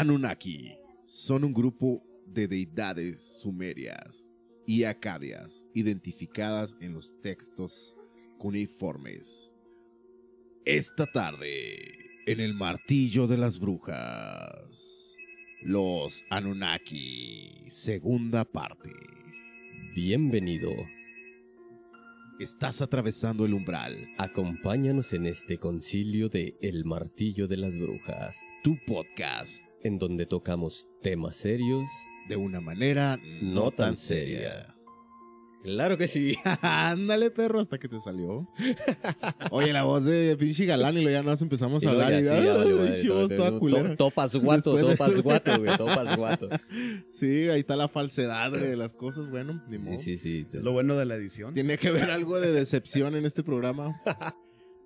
Anunnaki son un grupo de deidades sumerias y acadias identificadas en los textos cuneiformes. Esta tarde, en el martillo de las brujas, los Anunnaki, segunda parte. Bienvenido. Estás atravesando el umbral, Acompáñanos en este concilio de El Martillo de las Brujas, tu podcast, en donde tocamos temas serios. de una manera no, No tan tan seria. Claro que sí. Ándale, perro, hasta que te salió. Oye, la voz de pinche galán y luego ya nos empezamos a hablar. Y, sí, ya ¡ay, valió, pinche madre, voz to- toda! Topas guato, Después de- topas guato, güey, topas guato. Sí, ahí está la falsedad de las cosas. Bueno, ni modo. Sí, sí, sí. Lo bueno de la edición. Tiene que haber algo de decepción en este programa.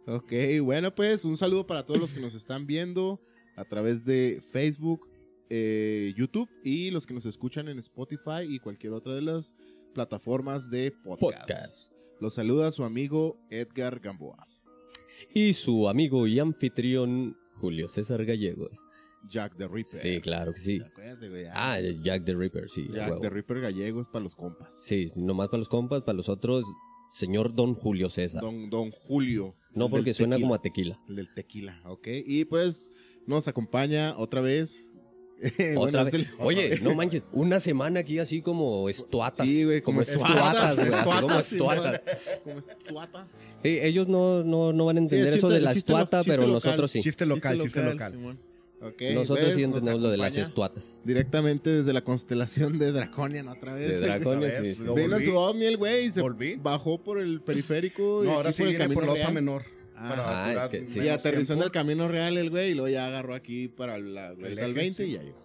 Ok, bueno, pues un saludo para todos los que nos están viendo a través de Facebook, eh, YouTube y los que nos escuchan en Spotify y cualquier otra de las plataformas de podcast. Podcast. Los saluda su amigo Edgar Gamboa, Y su amigo y anfitrión, Julio César Gallegos. Jack the Ripper. Sí, claro que sí. Güey. Ah, Jack the Ripper, sí. Jack huevo. the Ripper gallego es para los compas. Sí, nomás para los compas, para los otros, señor Don Julio César. Don, don Julio. no porque suena tequila. como a tequila. El del tequila, ok. Y pues nos acompaña otra vez. Bueno, Otra es vez. el- Oye, no manches, una semana aquí así como estuatas. Sí, güey, como estuatas, güey, así como estuatas. Como estuata. Eh, ellos no, no, no van a entender Sí, eso chiste- de la estuata, lo- pero local. nosotros sí. Chiste local, chiste local. Nosotros sí nos entendemos lo de las acompaña estuatas. Directamente desde la constelación de Draconian otra vez. De Draconia, Otra sí, Vino su ovni el güey y se Volví. bajó por el periférico. y No, ahora aquí sí por el viene por la osa real. menor. Ah, ah, es que sí. Y aterrizó en el camino real el güey y luego ya agarró aquí para la vuelta al eje, 20 y ya llegó.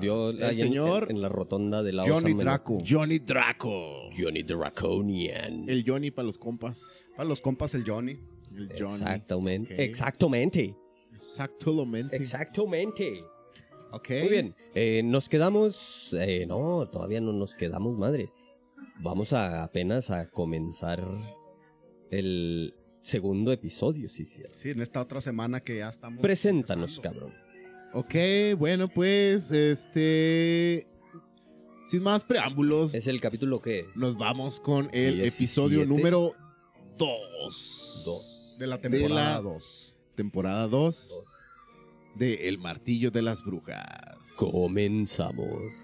Dio El en- señor en, en la rotonda de la Johnny osa menor. Draco. Johnny Draco. Johnny Draconian. El Johnny para los compas. Para los compas, el Johnny. El Johnny. Exactamente. Exactamente. Exactamente. Exactamente. Ok. Muy bien. eh, nos quedamos. eh, no, todavía no nos quedamos madres. Vamos a apenas a comenzar el segundo episodio, sí, sí. Sí, en esta otra semana que ya estamos. Preséntanos, cabrón. Ok, bueno, pues, este... Sin más preámbulos, Es el capítulo que nos vamos con el 17. episodio número 2. dos. De la temporada la- 2. Temporada 2 Dos. de El Martillo de las Brujas. Comenzamos.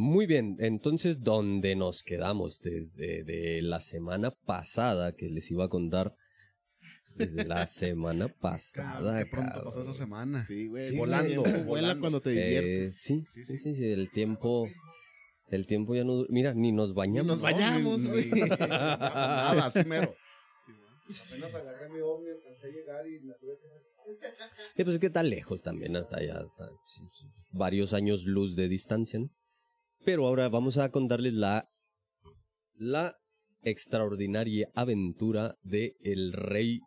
Muy bien, entonces donde nos quedamos desde de la semana pasada que les iba a contar desde la semana pasada, Qué pronto cabrón. pasó esa semana. Sí, güey. Sí, volando, vuela cuando te Eh, diviertes. sí, Sí, sí, sí. sí, sí, el tiempo el tiempo ya no mira, ni nos bañamos. Nos bañamos, ni- güey. ni- Nada, primero. Apenas agarré mi ovni, alcancé a llegar y la tuve que... Sí, pues es que está lejos también, hasta allá, está- sí, sí, varios años luz de distancia. ¿no? Pero ahora vamos a contarles la, la extraordinaria aventura de el rey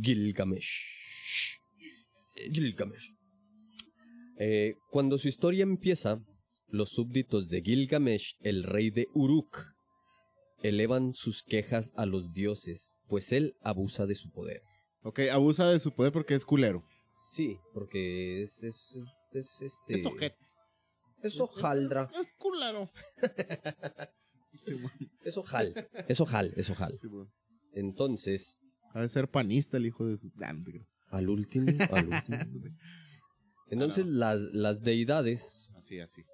Gilgamesh. Gilgamesh. Eh, cuando su historia empieza, los súbditos de Gilgamesh, el rey de Uruk, elevan sus quejas a los dioses, pues él abusa de su poder. Ok, abusa de su poder porque es culero. Sí, porque es, es, es, es, este... Es ojete. Es hojaldra. Es, es culero. Sí, güey. Es ojal. Es ojal, es ojal. Sí, güey. Entonces, Ha de ser panista el hijo de su... Ah, al último, al último. Entonces, las, las deidades... Así, así.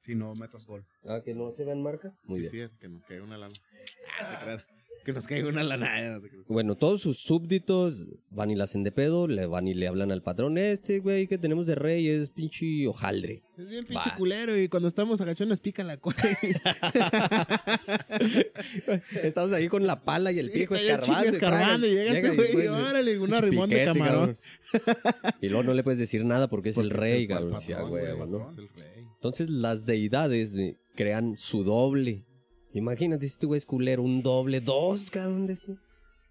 Si no metas gol. Ah, que no se vean marcas. Muy sí, bien. sí, es que nos caiga una lana. Ah. Que nos caiga una lana. Bueno, todos sus súbditos van y la hacen de pedo, le van y le hablan al patrón, este güey que tenemos de rey es pinche hojaldre. Es bien pinche Va. culero y cuando estamos agachados nos pican la cola. Estamos ahí con la pala y el pico bien escarbando. escarbando y llega ese güey, pues, órale, un pinche arrimón de camarón. Y luego no le puedes decir nada porque es el Porque es rey, el cabrón. patrón, Sí, güey, el ¿no? Es el rey. Entonces las deidades eh, crean su doble. Imagínate si este güey es culero, un doble, dos, cabrón, de este.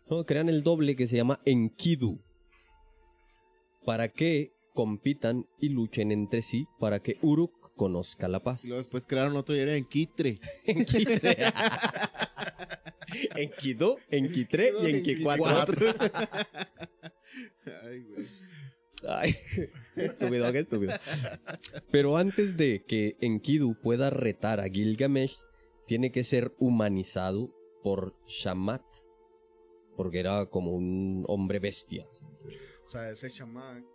No, crean el doble que se llama Enkidu. Para que compitan y luchen entre sí para que Uruk conozca la paz. Y luego después crearon otro y era en Quitre. Enki 2, Enki 3 y Enki 4. Ay, güey. Ay, qué estúpido, qué estúpido. Pero antes de que Enkidu pueda retar a Gilgamesh, tiene que ser humanizado por Shamat. Porque era como un hombre bestia. O sea, ese chamán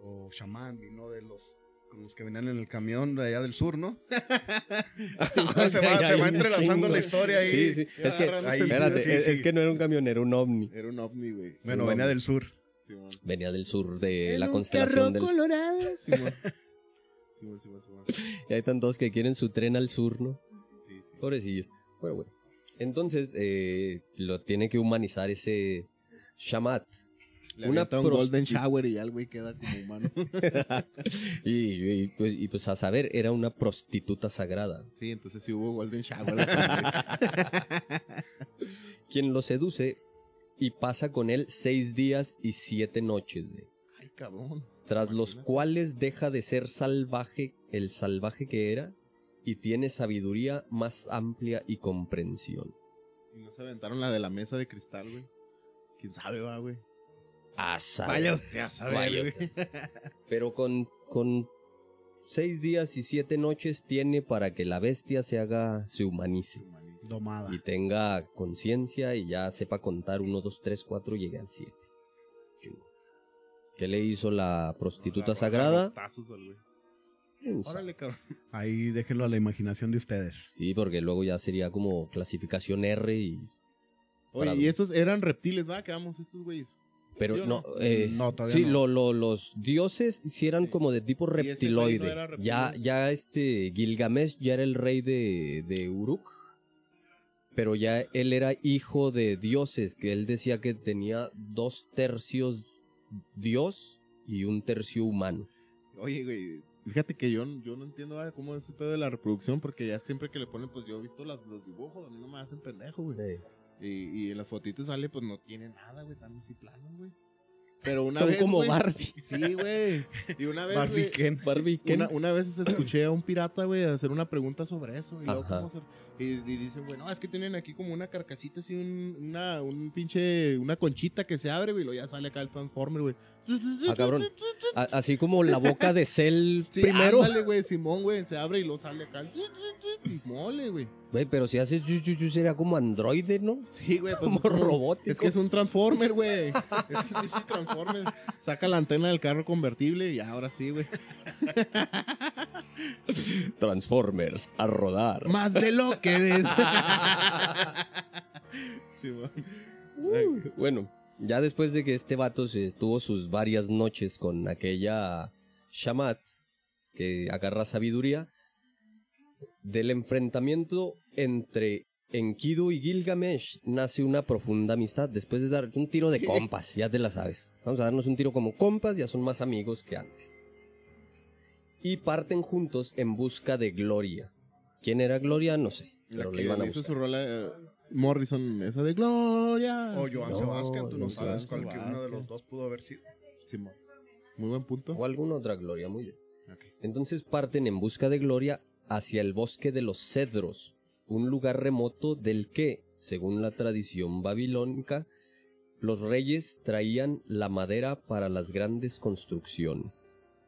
o chamán vino de los con los que venían en el camión de allá del sur, ¿no? se, va, se va entrelazando la historia ahí. Sí, sí. Es que, ahí, espérate, sí, es, sí. es que no era un camión, era un ovni. Era un ovni, güey. Bueno, Un venía ovni. del sur. Simón. Venía del sur de En la un constelación carro del colorado. Simón. Simón, Simón, Simón. Y ahí están todos que quieren su tren al sur, ¿no? Pobrecillos. Bueno, bueno. Entonces, eh, lo tiene que humanizar ese Shamat. Le Una un golden shower y ya el güey queda como humano. y, y, pues, y, pues, a saber, era una prostituta sagrada. Sí, entonces sí hubo golden shower. Quien lo seduce y pasa con él seis días y siete noches. Ay, cabrón. Tras los cuales deja de ser salvaje, el salvaje que era, y tiene sabiduría más amplia y comprensión. Y no se aventaron la de la mesa de cristal, güey. ¿Quién sabe, va, güey? A saber. Vaya usted a saber, Vaya güey. usted. Pero con, con seis días y siete noches tiene para que la bestia se haga, se humanice. Domada. Y tenga conciencia y ya sepa contar uno, dos, tres, cuatro, llegue al siete. ¿Qué le hizo la prostituta Agarra- sagrada? agarra tazos Ahí déjenlo a la imaginación de ustedes. Sí, porque luego ya sería como clasificación R y... Oye, Para- y esos eran reptiles, ¿va? Quedamos estos güeyes. Pero ¿Sí o no, no? eh, No, todavía sí, no. lo- lo- los dioses sí eran Sí. como de tipo reptiloide. era reptiloide. ya, ya este Gilgamesh ya era el rey de, de Uruk, pero ya él era hijo de dioses, que él decía que tenía dos tercios dios y un tercio humano. Oye, güey, fíjate que yo, yo no entiendo ¿va? cómo es ese pedo de la reproducción, porque ya siempre que le ponen, pues yo he visto las- los dibujos, a mí no me hacen pendejo, güey. Y, y en las fotitos sale, pues no tiene nada, güey, están así planos, güey. Pero una Son vez, como güey, Barbie. Sí, güey. Y una vez, Barbie güey, Ken. Barbie Ken. Una, una vez escuché a un pirata, güey, hacer una pregunta sobre eso. Y, luego. ¿cómo hacer? y, y dicen, güey, no, es que tienen aquí como una carcasita, así, un, una, un pinche, una conchita que se abre, güey, y luego ya sale acá el Transformer, güey. Ah, cabrón. A- así como la boca de Cell Sí, primero. ándale, güey, Simón, güey, se abre y lo sale acá. y Mole, güey. Güey, pero si hace yu, yu, yu, sería como androide, ¿no? Sí, güey, pues Como es robótico. Es que es un Transformer, güey. Es un pinche Transformer. Saca la antena del carro convertible y ahora sí, güey. Transformers a rodar. Más de lo que ves. Simón. Bueno, ya después de que este vato se estuvo sus varias noches con aquella Shamat que agarra sabiduría, del enfrentamiento entre Enkidu y Gilgamesh nace una profunda amistad después de dar un tiro de compas, ya te la sabes. Vamos a darnos un tiro como compas, ya son más amigos que antes. Y parten juntos en busca de Gloria. ¿Quién era Gloria? No sé, La pero que le iban a hizo buscar. su rola Morrison, esa de Gloria. O Joan No, Sebastián, tú no no, sabes cuál que uno de los dos pudo haber sido. Simón. Muy buen punto. O alguna otra Gloria, muy bien. Entonces parten en busca de gloria hacia el bosque de los cedros, un lugar remoto del que, según la tradición babilónica, los reyes traían la madera para las grandes construcciones.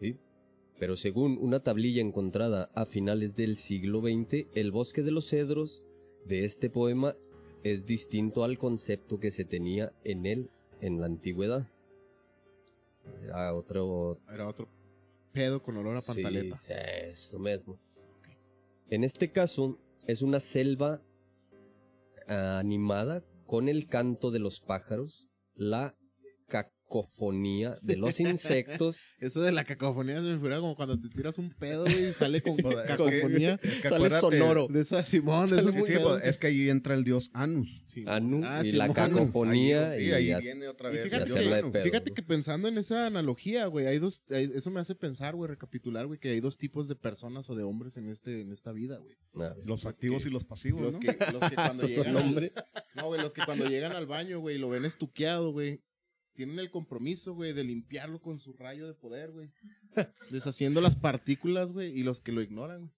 ¿Sí? Pero según una tablilla encontrada a finales del siglo XX, el bosque de los cedros de este poema es distinto al concepto que se tenía en él en la antigüedad. Era otro, Era otro pedo con olor a pantaleta. Sí, eso mismo. En este caso, es una selva ah, animada con el canto de los pájaros, la cacofonía de los insectos. Eso de la cacofonía se me figura como cuando te tiras un pedo, güey, y sale con cacofonía. es que Sale sonoro. De esa Simón, de esos Sí, pues, es que ahí entra el dios Anus. Sí. Anu Ah, y la cacofonía. Ahí, sí, y ahí viene otra Y vez. fíjate el que- pedo. Fíjate que pensando en esa analogía, güey, hay dos, hay- eso me hace pensar, güey, recapitular, güey, que hay dos tipos de personas o de hombres en este, en esta vida, güey. Ah, Los Los activos que- y los pasivos, Los ¿no? que, los que cuando ¿Esos son llegan al- no, güey, los que cuando llegan al baño, güey, lo ven estuqueado, güey. Tienen el compromiso, güey, de limpiarlo con su rayo de poder, güey. Deshaciendo las partículas, güey, y los que lo ignoran, güey.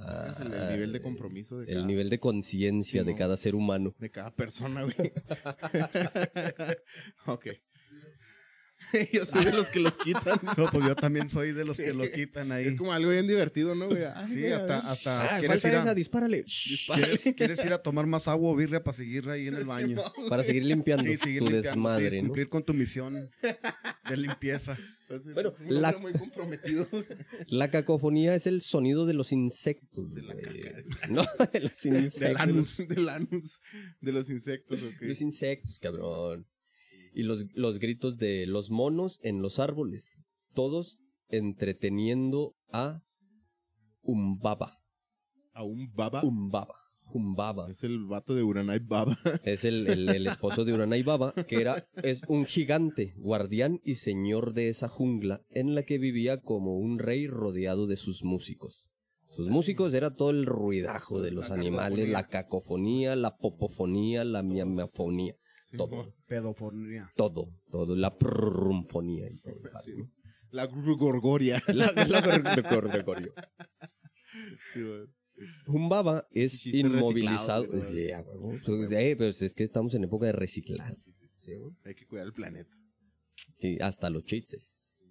Ah, el, el nivel de compromiso de el cada, nivel de conciencia de cada ser humano. de cada persona, güey. ok. Yo soy de los que los quitan. No, pues yo también soy de los que lo quitan ahí. Es como algo bien divertido, ¿no, güey? Ay, Sí, güey, hasta, hasta Ah, quieres, falta ir a, esa, dispárale. quieres, quieres ir a tomar más agua o birria para seguir ahí en el baño. Para seguir limpiando Sí, seguir tu limpiando, desmadre, sí, ¿no? cumplir con tu misión de limpieza. Entonces, Bueno, es un la- muy comprometido. La cacofonía es el sonido de los insectos. De la caca. No, de los insectos. Del anus, del anus de los insectos, ok. Los insectos, cabrón. Y los, los gritos de los monos en los árboles. Todos entreteniendo a Umbaba. A un baba. Umbaba. Umbaba. Es el vato de Uranai Baba. Es el, el- el esposo de Uranai Baba, que era, es un gigante, guardián y señor de esa jungla en la que vivía como un rey rodeado de sus músicos. Sus músicos era todo el ruidajo de los La animales, cacofonía. la cacofonía, la popofonía, la miamafonía, todo, Pedofonía. todo, todo, la prrrumfonía y todo. Sí, ¿no? La gorgoria. La, la gor- gor- gregorio. Sí, güey. Humbaba es inmovilizado. Sí. Eh, pero es que estamos en época de reciclar. Sí. Hay que cuidar el planeta. Sí, hasta los chistes.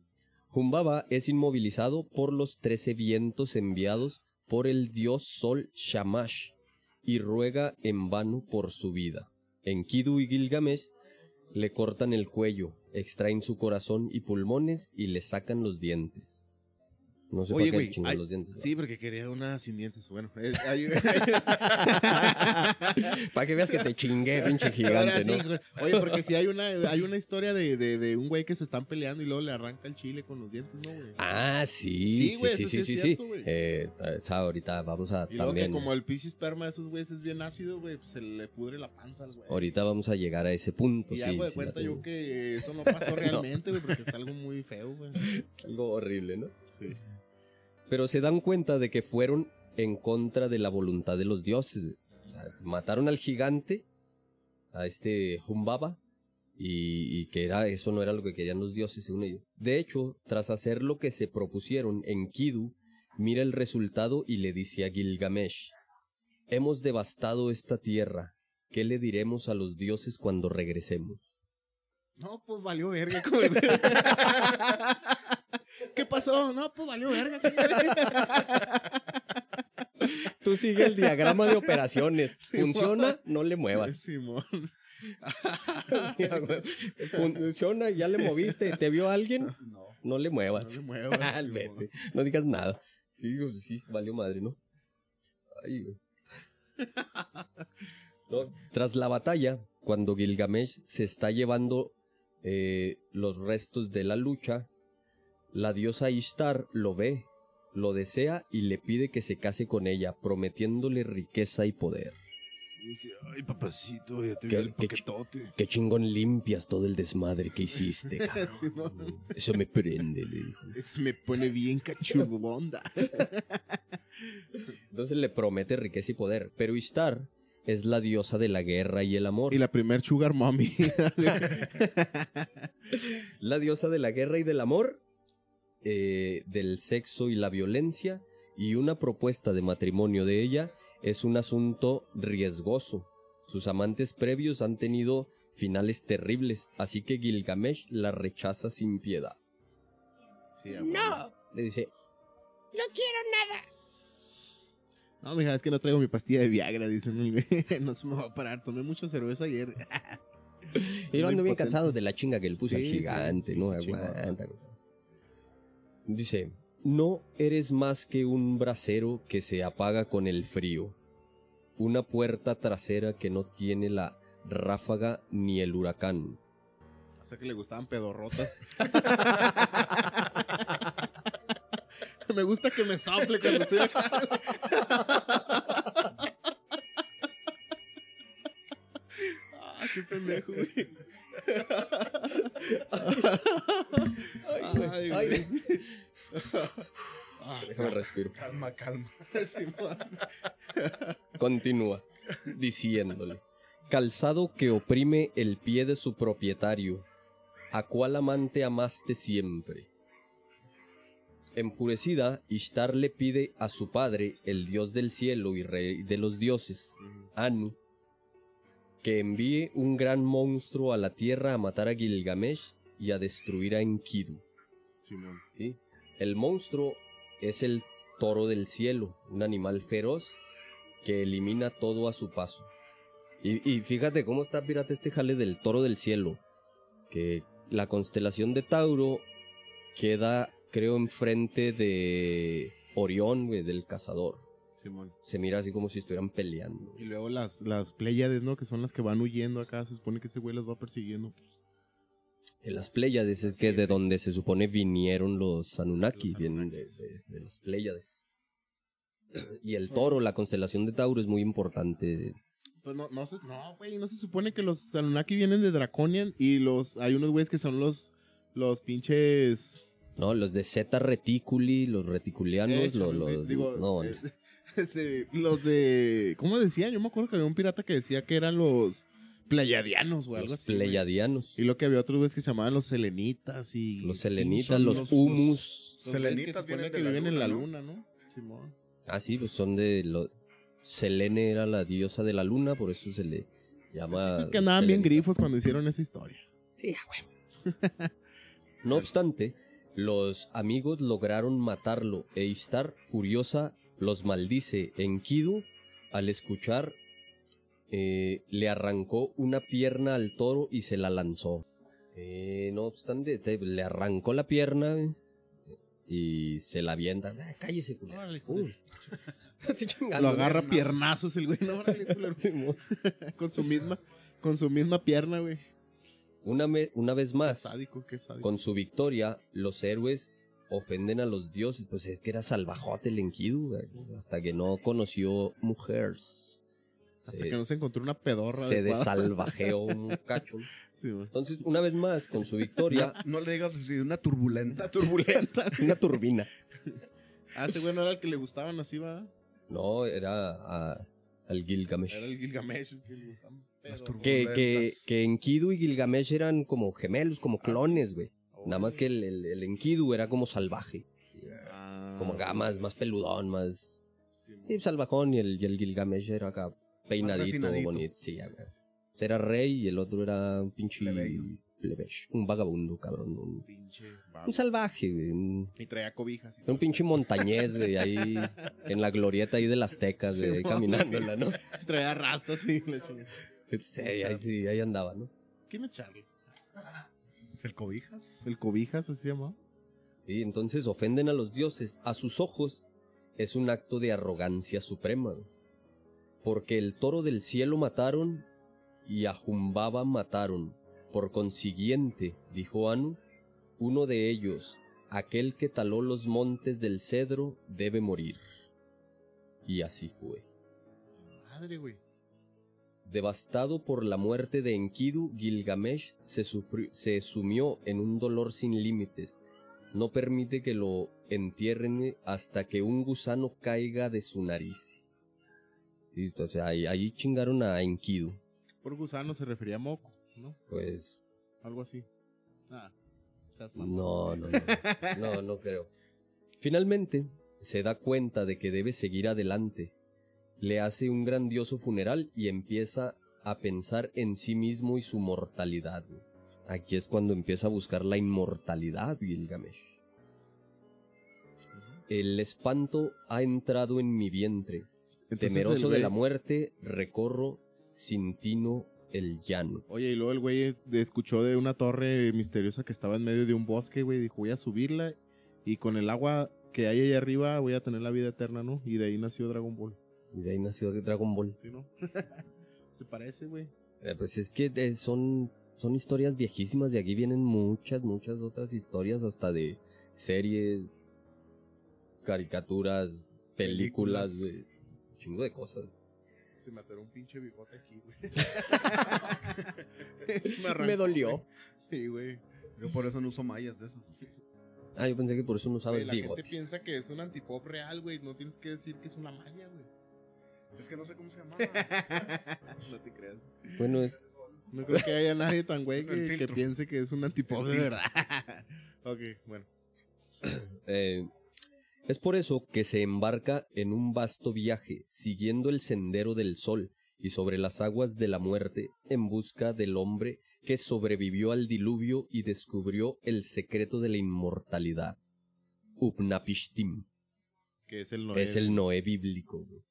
Humbaba es inmovilizado por los trece vientos enviados por el dios Sol Shamash y ruega en vano por su vida. Enkidu y Gilgamesh le cortan el cuello, extraen su corazón y pulmones y le sacan los dientes. No sé Oye, güey, hay- los dientes. Sí, porque quería una sin dientes. Bueno, es- hay- Para que veas que te chingué, pinche gigante, sí, ¿no? Oye, porque si hay una, hay una historia de, de, de un güey que se están peleando y luego le arranca el chile con los dientes, ¿no, güey? Ah, sí, Sí, sí, güey, sí, sí, sí sí, es sí. cierto, güey. Eh, esa ahorita vamos a Y luego también. que como el pis esperma de esos güeyes es bien ácido, güey, pues se le pudre la panza al güey. Ahorita vamos a llegar a ese punto, Y sí. hago de sí cuenta yo que eso no pasó realmente, güey, porque es algo muy feo, güey. Algo horrible, ¿no? Sí. Pero se dan cuenta de que fueron en contra de la voluntad de los dioses. O sea, mataron al gigante, a este Humbaba, y, y que era eso no era lo que querían los dioses según ellos. De hecho, tras hacer lo que se propusieron, Enkidu mira el resultado y le dice a Gilgamesh, hemos devastado esta tierra, ¿qué le diremos a los dioses cuando regresemos? No, pues valió verga. ¿Qué pasó? No, pues valió verga. Tú sigue el diagrama de operaciones. ¿Funciona? No le muevas. Simón. Funciona, ya le moviste. ¿Te vio alguien? No. No le No muevas. le muevas. No digas nada. Sí, pues sí, valió madre, ¿no? Ay, güey. No, Tras la batalla, cuando Gilgamesh se está llevando eh, los restos de la lucha, la diosa Ishtar lo ve, lo desea y le pide que se case con ella, prometiéndole riqueza y poder. Y dice, ay, papacito, ya te ¿Qué- qué. Qué chingón limpias todo el desmadre que hiciste, cabrón. Eso me prende, le dijo. Eso me pone bien cachubonda. Entonces le promete riqueza y poder. Pero Ishtar es la diosa de la guerra y el amor. Y la primer sugar mommy. La diosa de la guerra y del amor, eh, del sexo y la violencia. Y una propuesta de matrimonio de ella es un asunto riesgoso. Sus amantes previos han tenido finales terribles, así que Gilgamesh la rechaza sin piedad. Sí, huevo. Le dice, No, mija, es que no traigo mi pastilla de Viagra, dicen. güey. No se me va a parar. Tomé mucha cerveza ayer. Y yo ando bien cansado de la chinga que le puse al Sí, sí, gigante, ¿no? sí, chingón. Aguanta, güey. Dice, no eres más que un brasero que se apaga con el frío. Una puerta trasera que no tiene la ráfaga ni el huracán. O sea que le gustaban pedorrotas. me gusta que me sople cuando estoy acá. qué pendejo, güey. Ay, Ay, güey. Ah, Déjame respiro. Calma, calma. Continúa diciéndole, calzado que oprime el pie de su propietario, ¿a cuál amante amaste siempre? Enfurecida, Ishtar le pide a su padre, el dios del cielo y rey de los dioses, Anu, que envíe un gran monstruo a la tierra a matar a Gilgamesh y a destruir a Enkidu. Simón. ¿sí? El monstruo es el toro del cielo, un animal feroz que elimina todo a su paso. Y, y fíjate cómo está pirata este jale del toro del cielo, que la constelación de Tauro queda, creo, enfrente de Orión, güey, del cazador. Simón. Se mira así como si estuvieran peleando. Y luego las, las Pléyades, ¿no? Que son las que van huyendo acá. Se supone que ese güey las va persiguiendo. En las Pléyades es que de donde se supone vinieron los Anunnaki, Los vienen de, de- de las Pléyades. Y el toro, la constelación de Tauro es muy importante. Pues no, no, se, no, güey, no se supone que los Anunnaki vienen de Draconian y los hay unos güeyes que son los los pinches No, los de Zeta Reticuli, los reticulianos, eh, digo, no, eh, este, los de ¿cómo decían? Yo me acuerdo que había un pirata que decía que eran los Pleiadianos o algo los así. güey. Pleiadianos, Y lo que había otros güeyes que se llamaban los Selenitas y los selenitas, los humus. los que Selenitas supone vienen que de la viven en la luna, luna, ¿no? Simón. Ah, sí, pues son de los... Selene era la diosa de la luna, por eso se le llama... es que andaban bien grifos cuando hicieron esa historia. No obstante, los amigos lograron matarlo e Ishtar, furiosa, los maldice. Enkidu, al escuchar, eh, le arrancó una pierna al toro y se la lanzó. Eh, no obstante, te- le arrancó la pierna eh, y se la avienta. Ah, cállese, culero. Órale, Lo ¿no? agarra piernazos el güey, no, órale, culero. Simón. con su misma con su misma pierna, güey. Una, me- una vez más, Sádico, qué sádico. Con su victoria, los héroes ofenden a los dioses. Pues es que era salvajote el Enkidu, güey, hasta que no conoció mujeres. Hasta que no se encontró una pedorra. se adecuada. desalvajeó un cacho. Sí. Entonces, una vez más, con su victoria, No le digas así, una turbulenta. Una turbulenta. una turbina. Ah, ese güey no era el que le gustaban así, va. No, era a- al Gilgamesh. Era el Gilgamesh el que le gustaban. Que, que, que Enkidu y Gilgamesh eran como gemelos, como clones, güey. Nada más que el, el, el Enkidu era como salvaje. Ah, Como acá más, más peludón, más... sí, Sí, salvajón y el, y el Gilgamesh era acá peinadito, bonito. Sí, acá. Era rey y el otro era un pinche Plebeyo. plebesh, un vagabundo, cabrón. Un, Pinche. un salvaje, güey. Un, Y traía cobijas. y un pinche montañés, güey, ahí en la glorieta ahí de las tecas, güey, ahí Sí, caminándola, ¿no? Traía rastas la chingada. Sí, ahí, sí, ahí andaba, ¿no? ¿Quién es Charlie? ¿El cobijas? ¿El cobijas así se llama? Y entonces ofenden a los dioses. A sus ojos es un acto de arrogancia suprema. Porque el toro del cielo mataron y a Jumbaba mataron. Por consiguiente, dijo Anu, uno de ellos, aquel que taló los montes del cedro, debe morir. Y así fue. Madre, güey. Devastado por la muerte de Enkidu, Gilgamesh se, sumió en un dolor sin límites. No permite que lo entierren hasta que un gusano caiga de su nariz. Y, o sea, ahí, ahí chingaron a Enkidu. Por gusano se refería a moco, ¿no? Pues Algo así. Ah, seas mamón. no, no, no, no, no creo. Finalmente, se da cuenta de que debe seguir adelante. Le hace un grandioso funeral y empieza a pensar en sí mismo y su mortalidad. Aquí es cuando empieza a buscar la inmortalidad, Gilgamesh. El espanto ha entrado en mi vientre. Entonces, Temeroso de la muerte, recorro sin tino el llano. Oye, y luego el güey escuchó de una torre misteriosa que estaba en medio de un bosque, güey. Dijo, voy a subirla y con el agua que hay ahí arriba voy a tener la vida eterna, ¿no? Y de ahí nació Dragon Ball. Y de ahí nació Dragon Ball. ¿Sí, no? Se parece, güey. Eh, pues es que eh, son, son historias viejísimas. De aquí vienen muchas, muchas otras historias, hasta de series, caricaturas, películas, güey. Chingo de cosas. Se me atoró un pinche bigote aquí, güey. arrancó, Me dolió. Sí, güey. Yo por eso no uso mallas de eso. Ah, yo pensé que por eso no usabas La gente bigotes. piensa que es un antipop real, güey. No tienes que decir que es una malla, güey. Es que no sé cómo se llamaba. no te creas. Bueno, es, No creo que haya nadie tan güey que, piense que es un antipop de verdad. ok, bueno. eh, Es por eso que se embarca en un vasto viaje, siguiendo el sendero del sol y sobre las aguas de la muerte, en busca del hombre que sobrevivió al diluvio y descubrió el secreto de la inmortalidad. Upnapishtim. Que es el Noé. Es el Noé bíblico. güey.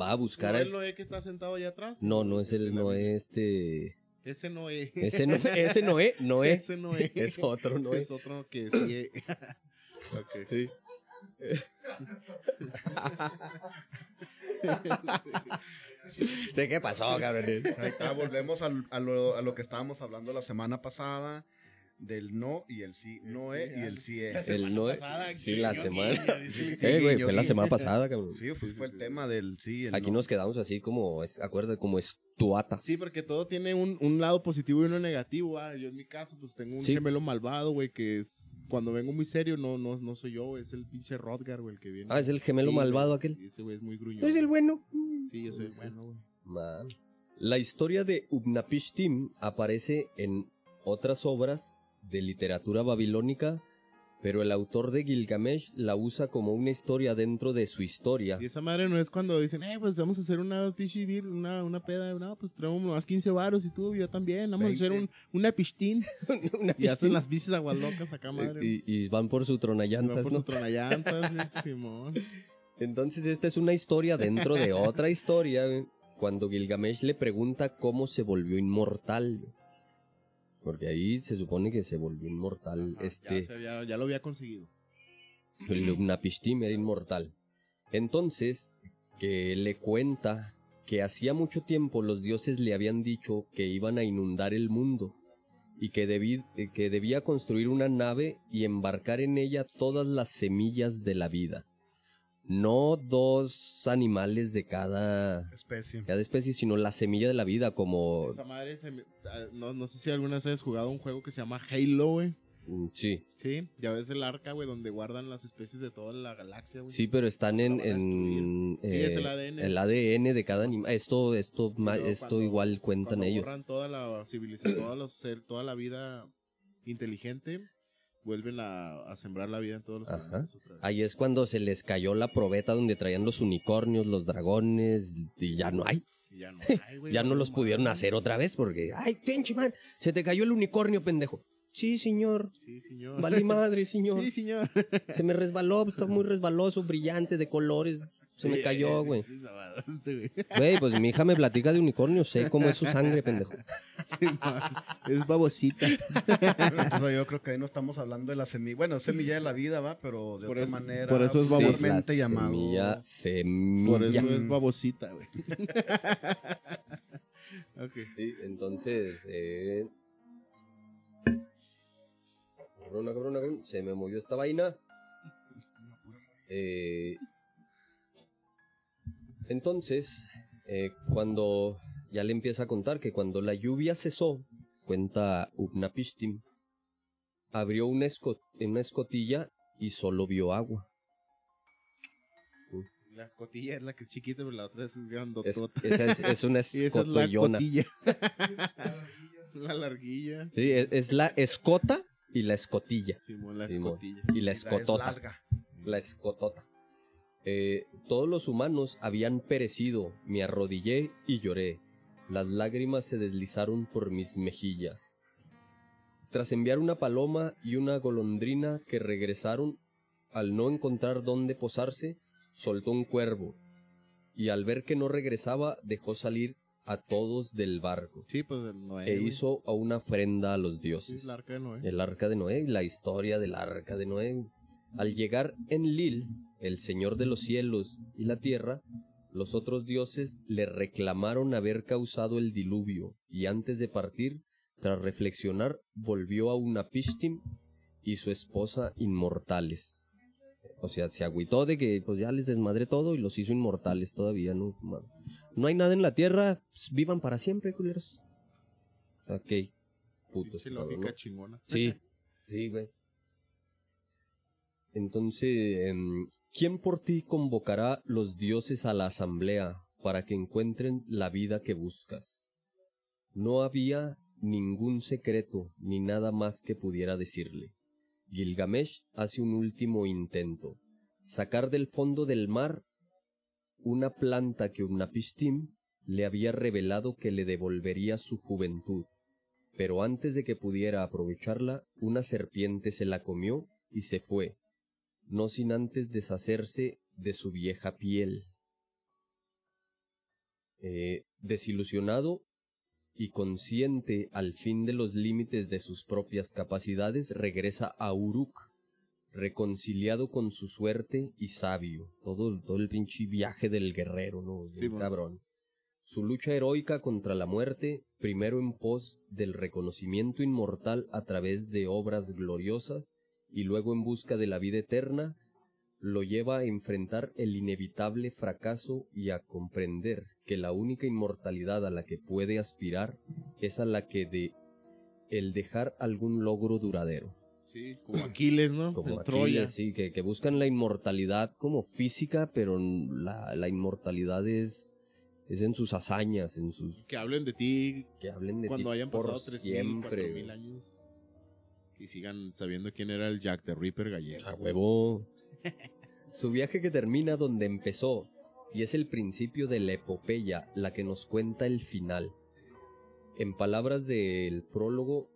Va a buscar ¿No a... el Noé que está sentado allá atrás? No, no es el Noé este... Ese Noé. Ese, no... ese Noé, Noé. Ese Noé. Es otro Noé. Es otro que sí. ok. Sí. ¿Qué pasó, cabrón? Ahí está, volvemos al- a, lo, a lo que estábamos hablando la semana pasada del no y el sí. Noé y el sí es. El Noé. pasada, Sí, la semana. Eh, güey, fue la semana pasada, cabrón. Sí, pues fue el tema del sí y el Aquí no. nos quedamos así como, es- acuérdate, como estuatas. Sí, porque todo tiene un, un lado positivo y uno negativo. ah. Yo en mi caso, pues tengo un Sí. gemelo malvado, güey, que es cuando vengo muy serio, no, no, no soy yo, es el pinche Rodgar, güey, el que viene. Ah, es el gemelo Sí, malvado güey, aquel. Ese güey es muy gruñón. Es el bueno. Sí, yo soy el bueno, güey. Man. La historia de Upnapishtim aparece en otras obras de literatura babilónica, pero el autor de Gilgamesh la usa como una historia dentro de su historia. Y esa madre no es cuando dicen, eh, pues vamos a hacer una una, una peda, no, pues traemos más 15 varos y tú, yo también, vamos a hacer un, una pistín. Una Y hacen piscina. las bicis agualocas acá, madre. y, y van por su Van tronallantas, por ¿no? su tronallantas, Simón. Entonces esta es una historia dentro de otra historia, cuando Gilgamesh le pregunta cómo se volvió inmortal. Porque ahí se supone que se volvió inmortal Ajá, este... ya, se había- ya lo había conseguido. El Upnapishtim era inmortal. Entonces, que le cuenta que hacía mucho tiempo los dioses le habían dicho que iban a inundar el mundo y que, debí- que debía construir una nave y embarcar en ella todas las semillas de la vida. No dos animales de cada, Especie. cada especie, sino la semilla de la vida, como... Esa madre, se ah, no, no sé si alguna vez has jugado un juego que se llama Halo, güey. Mm, Sí, Sí, ya ves el arca, güey, donde guardan las especies de toda la galaxia, güey. sí, pero están en... En Sí, es eh, el ADN. El ADN de cada animal. Esto, esto, esto cuando- igual cuentan cuando ellos. borran toda la civilización, los toda la vida inteligente, vuelven a, a sembrar la vida en todos los Ajá. animales otra vez. Ahí es cuando se les cayó la probeta donde traían los unicornios, los dragones, y ya no hay. Y ya no, hay, güey, Ya no los pudieron hacer otra vez porque, ay, pinche man, se te cayó el unicornio, pendejo. Sí, señor. Sí, señor. Vale madre, señor. Sí, señor. Se me resbaló, está muy resbaloso, brillante, de colores. Se me cayó, güey. Güey. Güey, pues mi hija me platica de unicornio, sé cómo es su sangre, pendejo. Es babosita. Yo creo que ahí no estamos hablando de la semilla. Bueno, semilla de la vida, va, pero de Por otra eso- manera. por eso es Sí, la llamado. Semilla, semilla. Por eso es babosita, güey. ok. Sí, entonces, eh... Cabrona, cabrona, cabrona, se me movió esta vaina. Eh... Entonces, eh, cuando ya le empieza a contar que cuando la lluvia cesó, cuenta Upnapishtim, abrió una, esco- una escotilla y solo vio agua. La escotilla es la que es chiquita, pero la otra es Es, grandotota. esa es, es una Y esa es la la larguilla. Sí, es, es la escota y la escotilla. Simón, la Simón. escotilla. Y la Es escotota. larga. La escotota. Eh, todos los humanos habían perecido, me arrodillé y lloré. Las lágrimas se deslizaron por mis mejillas. Tras enviar una paloma y una golondrina que regresaron, al no encontrar dónde posarse, soltó un cuervo, y al ver que no regresaba, dejó salir a todos del barco, Sí, pues el Noé. e hizo a una ofrenda a los dioses. es la arca de Noé. El arca de Noé, la historia del arca de Noé. Al llegar en Lil, el señor de los cielos y la tierra, los otros dioses le reclamaron haber causado el diluvio, y antes de partir, tras reflexionar, volvió a Unapishtim y su esposa inmortales. O sea, se agüitó de que pues ya les desmadré todo y los hizo inmortales todavía, ¿no? No hay nada en la tierra, pues, vivan para siempre, culeros. Ok, putos. Cabrón, lógica ¿no? chingona. Sí, sí, güey. Entonces, em, ¿quién por ti convocará los dioses a la asamblea para que encuentren la vida que buscas? No había ningún secreto ni nada más que pudiera decirle. Gilgamesh hace un último intento. sacar del fondo del mar una planta que Unapistim le había revelado que le devolvería su juventud. Pero antes de que pudiera aprovecharla, una serpiente se la comió y se fue, no sin antes deshacerse de su vieja piel. Eh, desilusionado y consciente al fin de los límites de sus propias capacidades, regresa a Uruk, reconciliado con su suerte y sabio. Todo, todo el pinche viaje del guerrero, ¿no? Sí, cabrón. Su lucha heroica contra la muerte, primero en pos del reconocimiento inmortal a través de obras gloriosas y luego en busca de la vida eterna, lo lleva a enfrentar el inevitable fracaso y a comprender que la única inmortalidad a la que puede aspirar es a la que de el dejar algún logro duradero. Sí, como Aquiles, ¿no? Como en Troya. Aquiles, sí, que, que buscan la inmortalidad como física, pero la, la inmortalidad es, es en sus hazañas, en sus... Que hablen de ti que hablen de cuando ti hayan por pasado 3.000, siempre. 4.000 años. Y sigan sabiendo quién era el Jack the Ripper gallego. A huevo. Su viaje que termina donde empezó y es el principio de la epopeya la que nos cuenta el final. En palabras del prólogo,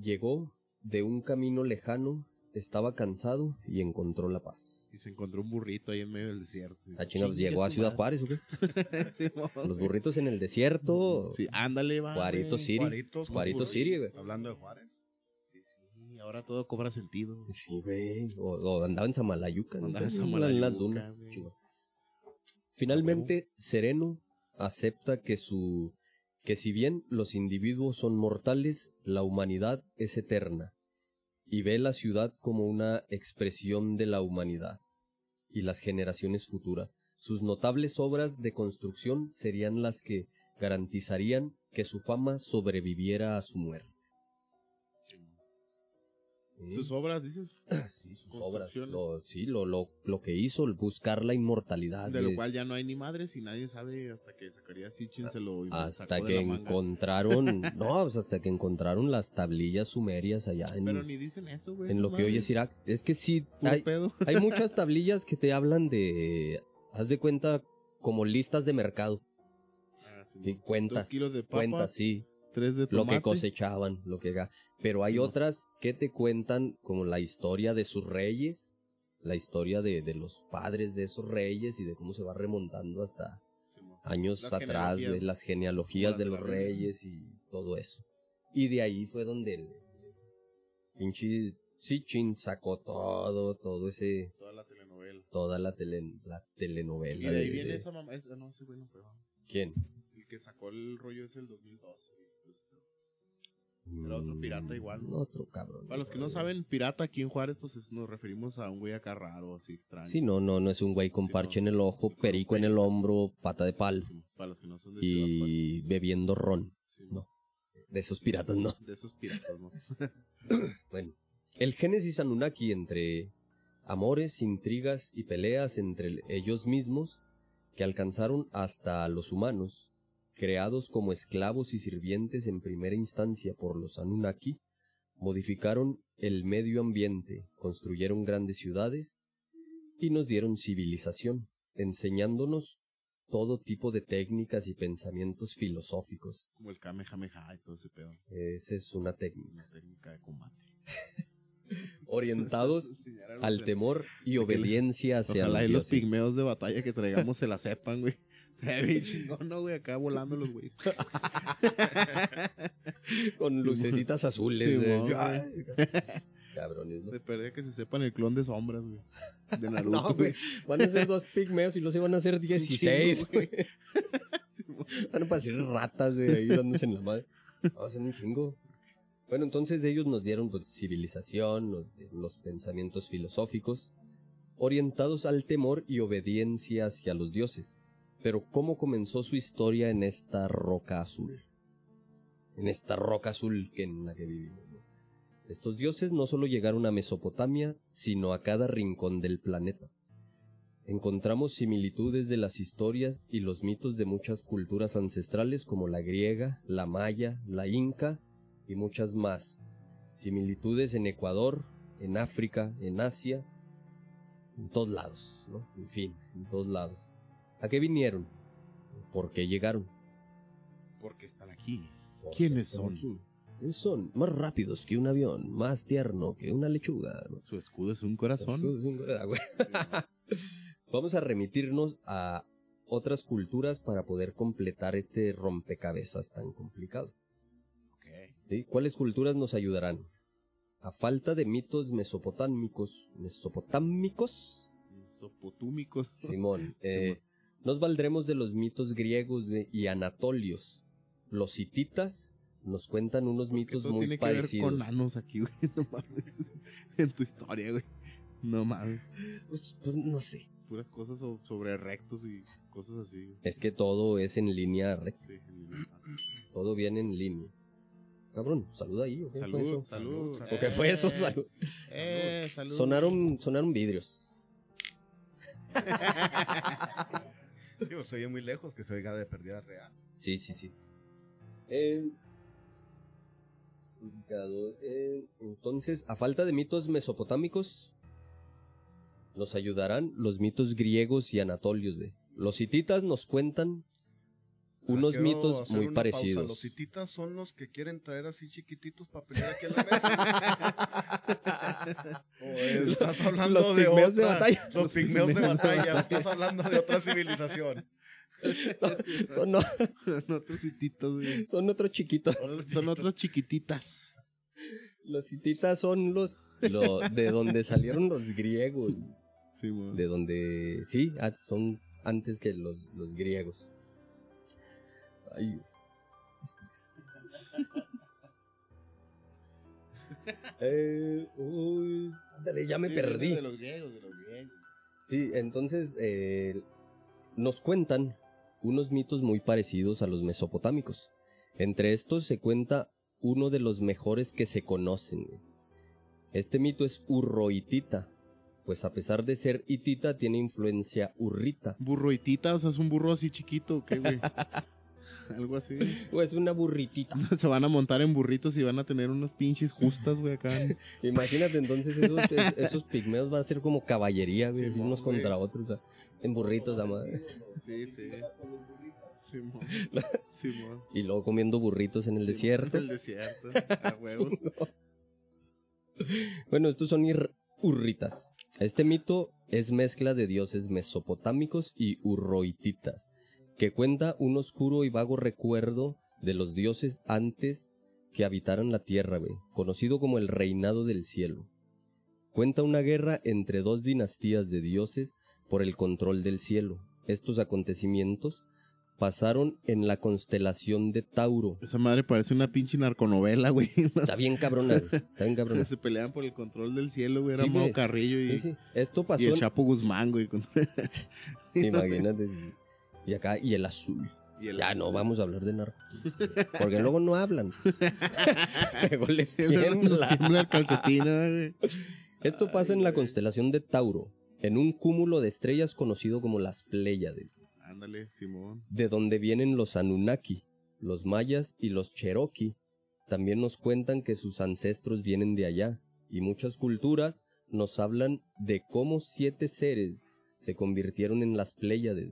llegó de un camino lejano, estaba cansado y encontró la paz. Y se encontró un burrito ahí en medio del desierto. ¿A China pues, Chingue llegó a Ciudad. Juárez o qué? Sí. Los burritos en el desierto. Sí, ándale, va. Juarito. Siri. Juaritos, Juarito. Siri, güey. Hablando de Juárez. Ahora todo cobra sentido. Sí, güey. O, o andaba en Samalayuca. Andaba en En Samalayuca, las dunas. güey. Finalmente, Sereno acepta que su que si bien los individuos son mortales, la humanidad es eterna y ve la ciudad como una expresión de la humanidad y las generaciones futuras. Sus notables obras de construcción serían las que garantizarían que su fama sobreviviera a su muerte. ¿Eh? Sus obras, dices. Sí, sus obras. Lo, sí, lo, lo, lo que hizo, el buscar la inmortalidad. De lo cual ya no hay ni madres y nadie sabe hasta que Zacarías Sitchin se lo hasta sacó de que la manga. encontraron, no, pues hasta que encontraron las tablillas sumerias allá en, Pero ni dicen eso, güey. en lo que hoy es Irak. Es que sí, hay, hay muchas tablillas que te hablan de, haz de cuenta, como listas de mercado. Ah, sí, cuentas, Dos kilos de papas, Cuentas, sí, de lo tomate. que cosechaban, lo que... Pero hay mo. otras que te cuentan como la historia de sus reyes, la historia de, de los padres de esos reyes y de cómo se va remontando hasta Sí, años Las atrás, genealogías. güey, las genealogías de de los reyes y todo eso. Y de ahí fue donde el pinche Sitchin sacó todo, todo ese, Toda la telenovela. toda la, tele- la telenovela. Y de ahí de- viene de- esa mamá. Esa, no, ese güey no fue. ¿no? ¿Quién? El que sacó el rollo es el 2012. Era otro pirata igual. Mm, Otro cabrón. Para los que no saben, pirata aquí en Juárez, pues es- nos referimos a un güey acá raro, así extraño. Sí, no, no, no es un güey con Sí, parche no. en el ojo, perico en el hombro, pata de palo Sí, Para los que no son de Ciudad y bebiendo ron. Sí, no. De esos piratas, no. De esos piratas, ¿no? Bueno, el Génesis Anunnaki entre amores, intrigas y peleas entre ellos mismos que alcanzaron hasta los humanos, creados como esclavos y sirvientes en primera instancia por los Anunnaki, modificaron el medio ambiente, construyeron grandes ciudades y nos dieron civilización, enseñándonos todo tipo de técnicas y pensamientos filosóficos. Como el Kamehameha y todo ese pedo. Esa es una técnica. Una técnica de combate. Orientados al temor y obediencia hacia Ojalá los y los pigmeos de batalla que traigamos se la sepan, güey. Bien chingón, ¿no, güey? Acá volando los güey. Con lucecitas azules, Sí, güey. Ay, Cabrones, ¿no? De perder que se sepan el clon de sombras, güey. De Naruto, No, güey. Van a ser dos pigmeos y los iban a ser 16, chingo, güey. Sí. Van a parecer ratas, güey, ahí dándose en la madre. Va a ser un chingo. Bueno, entonces ellos nos dieron pues, civilización, nos dieron los pensamientos filosóficos, orientados al temor y obediencia hacia los dioses. Pero ¿cómo comenzó su historia en esta roca azul? En esta roca azul que en la que vivimos. Estos dioses no solo llegaron a Mesopotamia, sino a cada rincón del planeta. Encontramos similitudes de las historias y los mitos de muchas culturas ancestrales como la griega, la maya, la inca y muchas más. Similitudes en Ecuador, en África, en Asia, en todos lados, ¿no? En fin, en todos lados. ¿A qué vinieron? ¿Por qué llegaron? Porque están aquí. ¿Por qué ¿Quiénes están son? aquí? ¿Quiénes son? Más rápidos que un avión, más tierno que una lechuga. ¿no? Su escudo es un corazón. Es un- ah, güey. Vamos a remitirnos a otras culturas para poder completar este rompecabezas tan complicado. Ok. ¿sí? ¿Cuáles culturas nos ayudarán? A falta de mitos mesopotámicos, mesopotámicos, Sopotúmicos. Simón, eh, nos valdremos de los mitos griegos y anatolios. Los hititas nos cuentan unos ¿Por qué mitos todo muy tiene parecidos. que ver con nanos aquí, güey. No mames. En tu historia, güey. No mames. Pues, pues, no sé. Puras cosas so- sobre rectos y cosas así. güey. Es que todo es en línea recta, Sí, en línea. todo viene en línea. Cabrón, saluda ahí. ¿o qué fue Salud, eso? salud. ¿O qué fue eso? Eh, Salud. Eh, salud. Sonaron, sonaron vidrios. Digo, se oye muy lejos que se oiga de pérdida real. Sí, sí, sí. Eh, ubicado, eh, entonces, a falta de mitos mesopotámicos, nos ayudarán los mitos griegos y anatolios. güey. Los hititas nos cuentan unos Ah, quiero mitos muy una pausa. parecidos. Los hititas son los que quieren traer así chiquititos para pelear aquí en la mesa. estás hablando Los de pigmeos de otra- batalla. Los pigmeos de batalla. estás hablando de otra civilización. Son, no- Son otros hititos, güey. son otros chiquitos. Son otros chiquititas. Los hititas son los, lo- de donde salieron los griegos. Sí, güey. De donde, sí, ah, son antes que los, los griegos. Ay. Eh, uy, ándale, ya me Sí, perdí. De los griegos, de los griegos. Sí, entonces eh, nos cuentan unos mitos muy parecidos a los mesopotámicos. Entre estos se cuenta uno de los mejores que se conocen. Este mito es urrohitita, pues a pesar de ser hitita tiene influencia urrita. Burro hitita, o sea, es un burro así chiquito, ¿qué, güey? Algo así. O es una burritita. Se van a montar en burritos y van a tener unas pinches justas, güey, acá. Imagínate entonces esos, es- esos pigmeos van a ser como caballería, güey, unos güey. contra otros, o sea, en burritos, la madre. Sí, sí. Simón. Simón. Y luego comiendo burritos en el desierto. En el desierto. A huevo. Bueno, estos son ir- urritas. Este mito es mezcla de dioses mesopotámicos y urrohititas, que cuenta un oscuro y vago recuerdo de los dioses antes que habitaran la tierra, güey, conocido como el reinado del cielo. Cuenta una guerra entre dos dinastías de dioses por el control del cielo. Estos acontecimientos pasaron en la constelación de Tauro. Esa madre parece una pinche narconovela, güey. Está bien cabrona, güey, está bien cabrona. Se pelean por el control del cielo, güey. Era Sí, Mau. Carrillo y, Sí, sí. Esto pasó y el en- Chapo Guzmán, güey. Imagínate. Y acá, y el azul. Y el- Ya no vamos a hablar de narcos. Porque luego no hablan. luego les tiembla. tiembla el calcetín. Esto pasa en la constelación de Tauro, en un cúmulo de estrellas conocido como las Pléyades, Ándale, Simón. de donde vienen los Anunnaki, los mayas y los Cherokee. También nos cuentan que sus ancestros vienen de allá, y muchas culturas nos hablan de cómo siete seres se convirtieron en las Pléyades,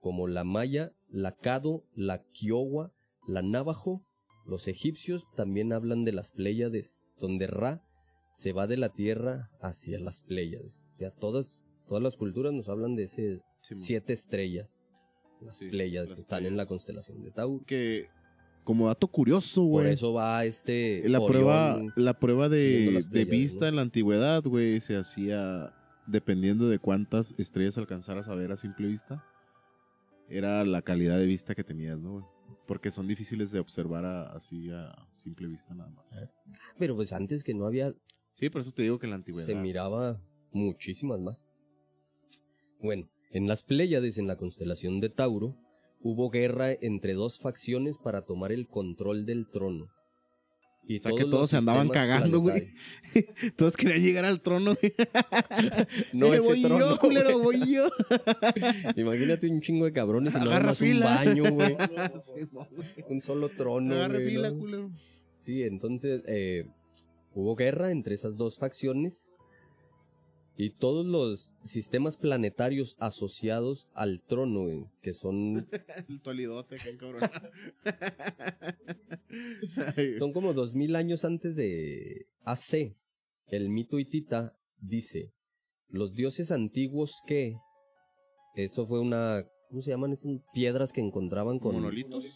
como la maya, la Cado, la Kiowa, la Navajo. Los egipcios también hablan de las Pléyades, donde Ra se va de la tierra hacia las Pléyades. O sea, todas, todas las culturas nos hablan de ese Simón. siete estrellas, las Sí, Pléyades, las que están en la constelación de Tauro. Que, como dato curioso, güey. Por eso va este La prueba, la prueba de, de vista ¿no? en la antigüedad, güey, se hacía dependiendo de cuántas estrellas alcanzaras a ver a simple vista. Era la calidad de vista que tenías, ¿no? Porque son difíciles de observar a- así a simple vista nada más. Pero pues antes que no había, Sí, por eso te digo que en la antigüedad. se miraba muchísimas más. Bueno, en las Pléyades, en la constelación de Tauro, hubo guerra entre dos facciones para tomar el control del trono. Y O sea, que todos se andaban cagando, güey. Todos querían llegar al trono, güey. No, Eh, ese voy trono, yo, culero, voy yo. Imagínate un chingo de cabrones y nada más un baño, güey. Un solo trono, Agarra güey, fila, ¿no? culero. Sí, entonces eh, hubo guerra entre esas dos facciones Y todos los sistemas planetarios asociados al trono, güey, que son, El tolidote, qué cabrón. Son como dos mil años antes de AC. El mito hitita dice, los dioses antiguos que... Eso fue una... ¿Cómo se llaman esas piedras que encontraban con... Monolitos.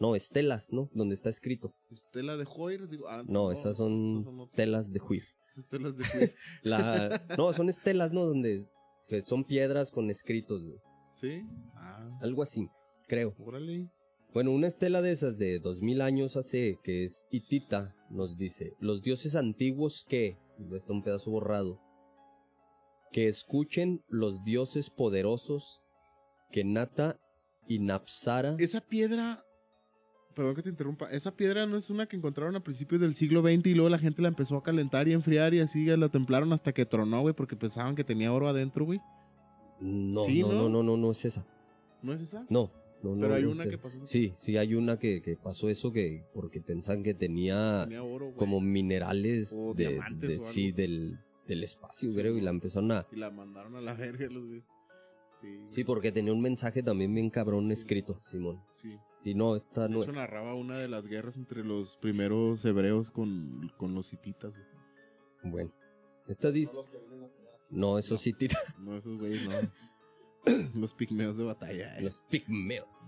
No, estelas, ¿no? Donde está escrito. Estela de Hoyer, digo. ah, No, esas son esas otras. telas de juir. Esas telas de. La... No, son estelas, ¿no? Donde que son piedras con escritos, güey. ¿Sí? Ah, algo así, creo. órale. Bueno, una estela de esas de 2000 años hace, que es hitita, nos dice, los dioses antiguos que, y está un pedazo borrado, que escuchen los dioses poderosos que Nata y Napsara, Esa piedra. Perdón que te interrumpa. Esa piedra no es una que encontraron a principios del siglo XX y luego la gente la empezó a calentar y enfriar y así la templaron hasta que tronó, güey, porque pensaban que tenía oro adentro, güey. no, Sí, no, ¿no? no, no, no, no es esa, ¿No es esa? no. no, Pero no, hay no una que pasó eso. Sí, sí, hay una que, que pasó eso que porque pensaban que tenía Tenía oro, como minerales O de, o sí, del, del espacio, Sí, creo, y la empezaron a... Y la mandaron a la verga los güey. Sí. Sí, porque tenía un mensaje también bien cabrón escrito, Simón. sí. Y no, esta De no hecho, es. narraba una de las guerras entre los primeros hebreos con, con los hititas, güey. Bueno, esta dice... No, eso sí tira No, esos güeyes no. los pigmeos de batalla. eh. los pigmeos.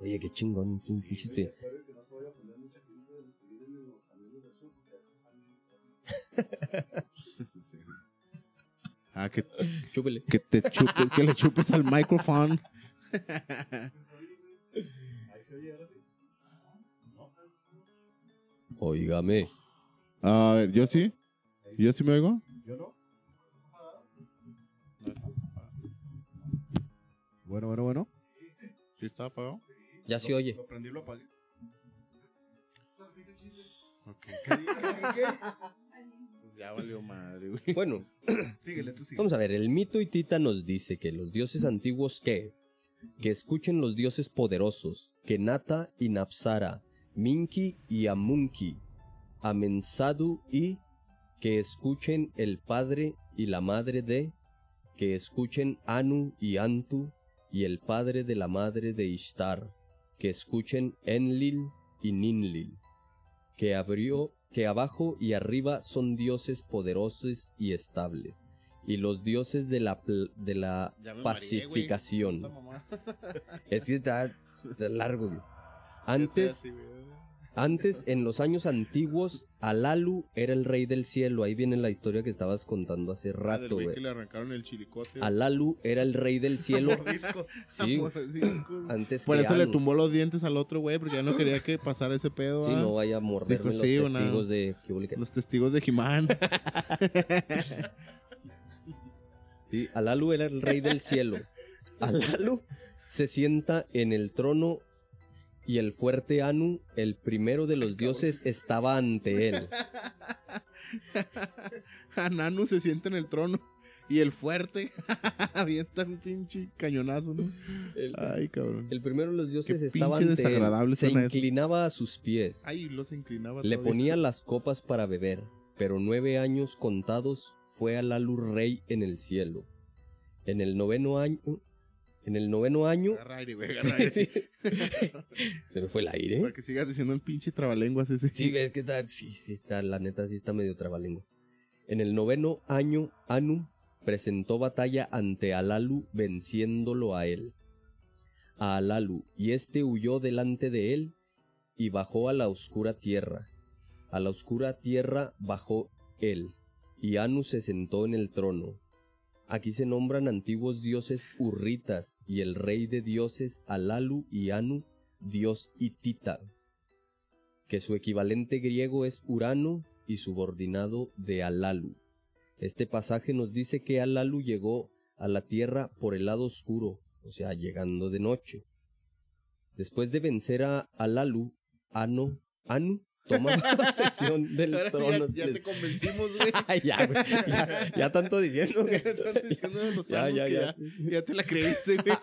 Oye, qué chingón. qué pinche- Ah, que, Chúpele. que te chupes, que le chupes al micrófono. Óigame. A ver, ¿yo sí? ¿Yo sí me oigo? Bueno, bueno, bueno. ¿Sí está apagado? Ya se oye. Lo prendí lo apagué. Ok. Pues ya valió madre, güey. Bueno, Síguele, tú síguele. vamos a ver. El mito hitita nos dice que los dioses antiguos que... Que escuchen los dioses poderosos. Que Nata y Napsara. Minki y Amunki. Amensadu y... Que escuchen el padre y la madre de... Que escuchen Anu y Antu y el padre de la madre de Ishtar. Que escuchen Enlil y Ninlil. Que abrió, que abajo y arriba son dioses poderosos y estables. Y los dioses de la, de la pacificación. Es que está, está largo, güey. Antes, antes, en los años antiguos, Alalu era el rey del cielo. Ahí viene la historia que estabas contando hace Ah, del rato, güey que le arrancaron el chilicote. Alalu era el rey del cielo. Sí, antes Por que eso le tumbó los dientes al otro güey, porque ya no quería que pasara ese pedo. Sí, ¿ah? no vaya a morderme Dijo, los sí, una- testigos de... Los testigos de Jimán. Sí, Alalu era el rey del cielo. Alalu se sienta en el trono y el fuerte Anu, el primero de los dioses, estaba ante él. Ananu se sienta en el trono. Y el fuerte avienta un pinche cañonazo, ¿no? El, Ay, cabrón. el primero de los dioses Qué estaba ante él. Se eso. inclinaba a sus pies. Ay, lo se inclinaba. Le todavía. ponía las copas para beber, pero nueve años contados fue Alalu rey en el cielo. En el noveno año... En el noveno año... Agarra aire, güey, agarra aire. Sí. Se me fue el aire. Para que sigas diciendo el pinche trabalenguas ese. Sí, es que está, sí, sí está, la neta sí está medio trabalengua. En el noveno año, Anu presentó batalla ante Alalu, venciéndolo a él. A Alalu, y éste huyó delante de él y bajó a la oscura tierra. A la oscura tierra bajó él, y Anu se sentó en el trono. Aquí se nombran antiguos dioses urritas, y el rey de dioses Alalu y Anu, dios hitita que su equivalente griego es Urano y subordinado de Alalu. Este pasaje nos dice que Alalu llegó a la tierra por el lado oscuro, o sea, llegando de noche. Después de vencer a Alalu, Ano, Anu toma posesión del Ahora sí, trono. ya, ya te convencimos, güey. Ya, güey, ya, ya tanto diciendo que... Están diciendo de los Ya, salmos ya, que ya. ya, ya te la creíste, güey.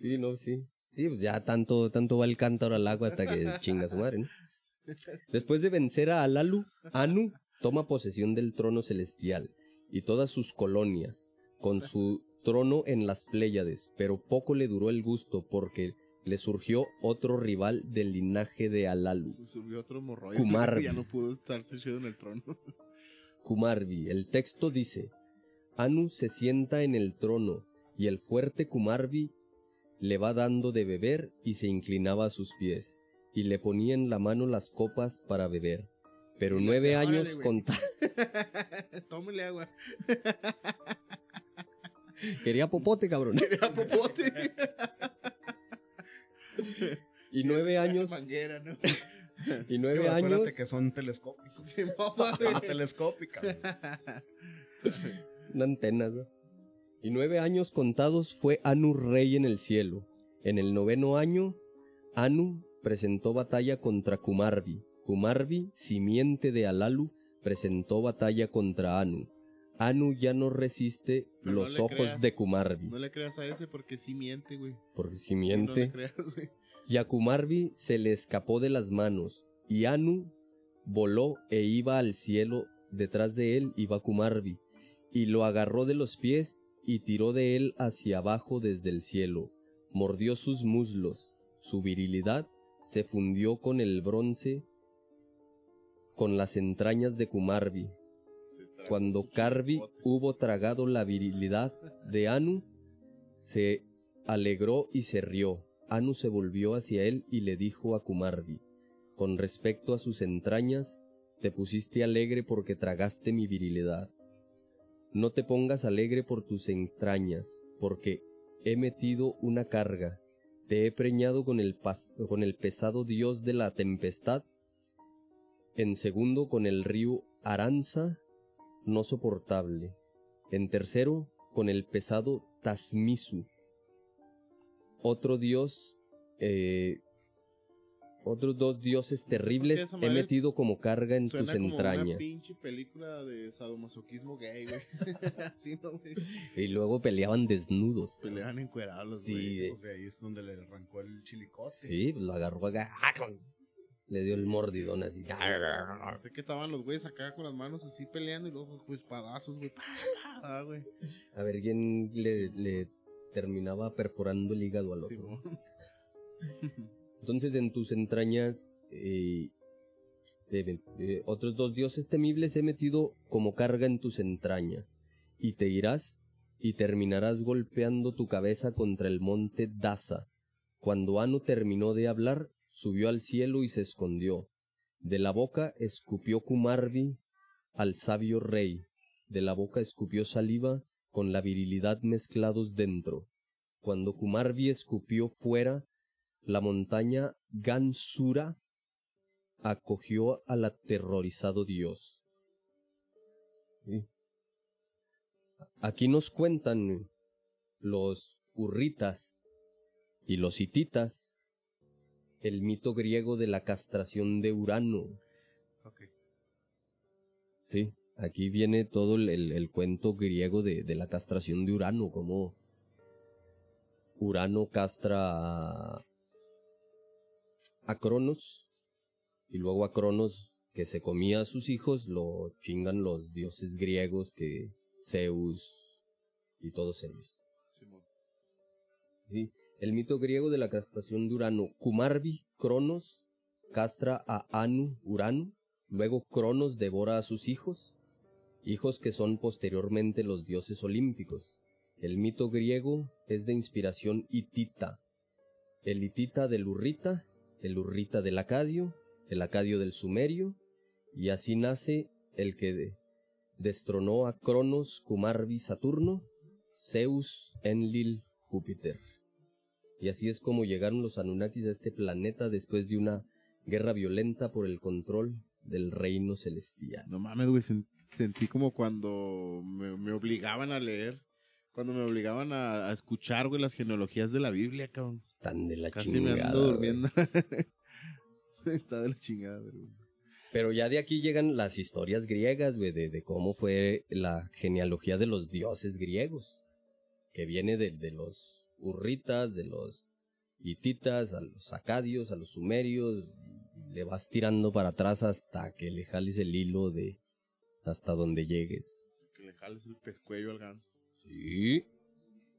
Sí, no, sí. Sí, pues ya tanto, tanto va el cántaro al agua hasta que chinga su madre, ¿no? Después de vencer a Alalu, Anu toma posesión del trono celestial y todas sus colonias, con su trono en las Pléyades, pero poco le duró el gusto porque le surgió otro rival del linaje de Alalu, Subió otro morroide. Kumarbi. Ya no pudo estarse chido en el trono. Kumarbi. El texto dice, Anu se sienta en el trono y el fuerte Kumarbi le va dando de beber y se inclinaba a sus pies y le ponía en la mano las copas para beber. Pero Y nueve "Órale, años güey". con Tómele agua. Quería popote, cabrón. Era popote. Y nueve años, Manguera, ¿no? y nueve años, Acuérdate que son telescópicos. Sí, mamá, telescópicas. una antena, ¿no? Y nueve años contados fue Anu rey en el cielo. En el noveno año, Anu presentó batalla contra Kumarbi. Kumarbi, simiente de Alalu, presentó batalla contra Anu. Anu ya no resiste Pero los ojos creas. de Kumarbi, No le creas a ese porque sí miente, güey. porque Sí, No le creas, güey. Y a se le escapó de las manos, y Anu voló e iba al cielo, detrás de él iba Kumarbi, y lo agarró de los pies y tiró de él hacia abajo desde el cielo, mordió sus muslos, su virilidad se fundió con el bronce, con las entrañas de Kumarbi. Cuando chipote. hubo tragado la virilidad de Anu, se alegró y se rió. Anu se volvió hacia él y le dijo a Kumarbi, con respecto a sus entrañas, te pusiste alegre porque tragaste mi virilidad. No te pongas alegre por tus entrañas, porque he metido una carga, te he preñado con el, con el pesado dios de la tempestad, en segundo con el río Aranza, no soportable. En tercero, con el pesado Tasmisu. Otro dios, eh, otros dos dioses terribles he metido como carga en Suena tus como una entrañas. pinche película de sadomasoquismo gay, güey. ¿no, güey? Y luego peleaban desnudos. Pelean encuerados Sí, güey. Pues ahí es donde le arrancó el chilicote. Sí, lo agarró acá. ¡ah! Le dio el mordidón así. Sé que estaban los güeyes acá con las manos así peleando y luego pues espadazos, güey. pa, ah, güey. A ver quién le, le terminaba perforando el hígado al otro. Entonces en tus entrañas eh, de otros dos dioses temibles he metido como carga en tus entrañas, y te irás y terminarás golpeando tu cabeza contra el monte Dasa. Cuando Anu terminó de hablar, subió al cielo y se escondió. De la boca escupió Kumarbi al sabio rey, de la boca escupió saliva con la virilidad mezclados dentro. Cuando Kumarbi escupió fuera, la montaña Gansura acogió al aterrorizado dios. Sí. Aquí nos cuentan los urritas y los hititas el mito griego de la castración de Urano. Ok. Sí, aquí viene todo el, el- el cuento griego de, de la castración de Urano, como Urano castra a, a Cronos y luego a Cronos que se comía a sus hijos lo chingan los dioses griegos que Zeus y todos ellos. Sí, El mito griego de la castración de Urano. Kumarbi, Cronos, castra a Anu, Urano. Luego Cronos devora a sus hijos, hijos que son posteriormente los dioses olímpicos. El mito griego es de inspiración hitita. El hitita del urrita, el urrita del acadio, el acadio del sumerio, y así nace el que de- destronó a Cronos, Kumarbi, Saturno, Zeus, Enlil, Júpiter. Y así es como llegaron los Anunnakis a este planeta después de una guerra violenta por el control del reino celestial. No mames, güey. Sen- sentí como cuando me, me obligaban a leer. Cuando me obligaban a, a escuchar, güey, las genealogías de la Biblia, cabrón. Están de la Casi chingada. me ando durmiendo. Está de la chingada, güey. Pero ya de aquí llegan las historias griegas, güey, de, de cómo fue la genealogía de los dioses griegos. Que viene de, de los urritas, de los hititas, a los acadios, a los sumerios. le vas tirando para atrás hasta que le jales el hilo de hasta donde llegues. Que le jales el pescuello al ganso. Sí.